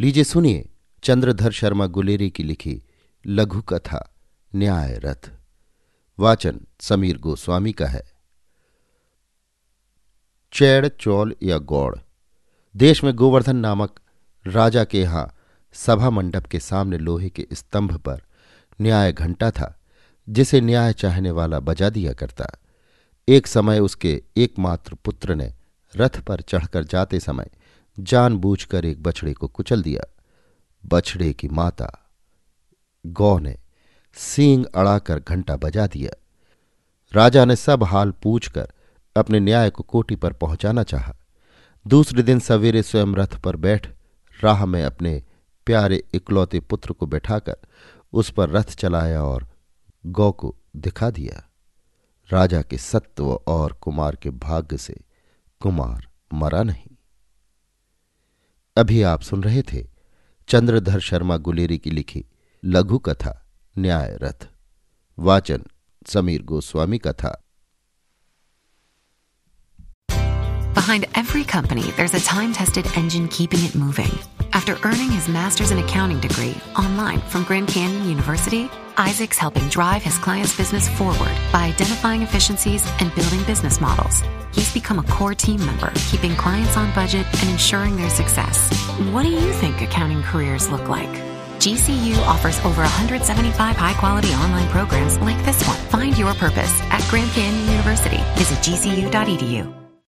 लीजिए सुनिए चंद्रधर शर्मा गुलेरी की लिखी लघु कथा न्याय रथ वाचन समीर गोस्वामी का है। चैड़, चौल या गौड़? देश में गोवर्धन नामक राजा के यहाँ सभा मंडप के सामने लोहे के स्तंभ पर न्याय घंटा था, जिसे न्याय चाहने वाला बजा दिया करता। एक समय उसके एकमात्र पुत्र ने रथ पर चढ़कर जाते समय जानबूझकर एक बछड़े को कुचल दिया। बछड़े की माता गौ ने सींग अड़ाकर घंटा बजा दिया। राजा ने सब हाल पूछकर अपने न्याय को कोटी पर पहुंचाना चाहा। दूसरे दिन सवेरे स्वयं रथ पर बैठ राह में अपने प्यारे इकलौते पुत्र को बैठाकर उस पर रथ चलाया और गौ को दिखा दिया। राजा के सत्व और कुमार के भाग्य से कुमार मरा नहीं। अभी आप सुन रहे थे चंद्रधर शर्मा गुलेरी की लिखी लघु कथा न्याय रथ वाचन समीर गोस्वामी का था Behind every company, there's a time tested engine keeping it moving. After earning his master's in accounting degree online from Grand Canyon University, Isaac's helping drive his client's business forward by identifying efficiencies and building business models. Become a core team member, keeping clients on budget and ensuring their success. What do you think accounting careers look like? GCU offers over 175 high quality online programs like this one. Find your purpose at Grand Canyon University. Visit gcu.edu.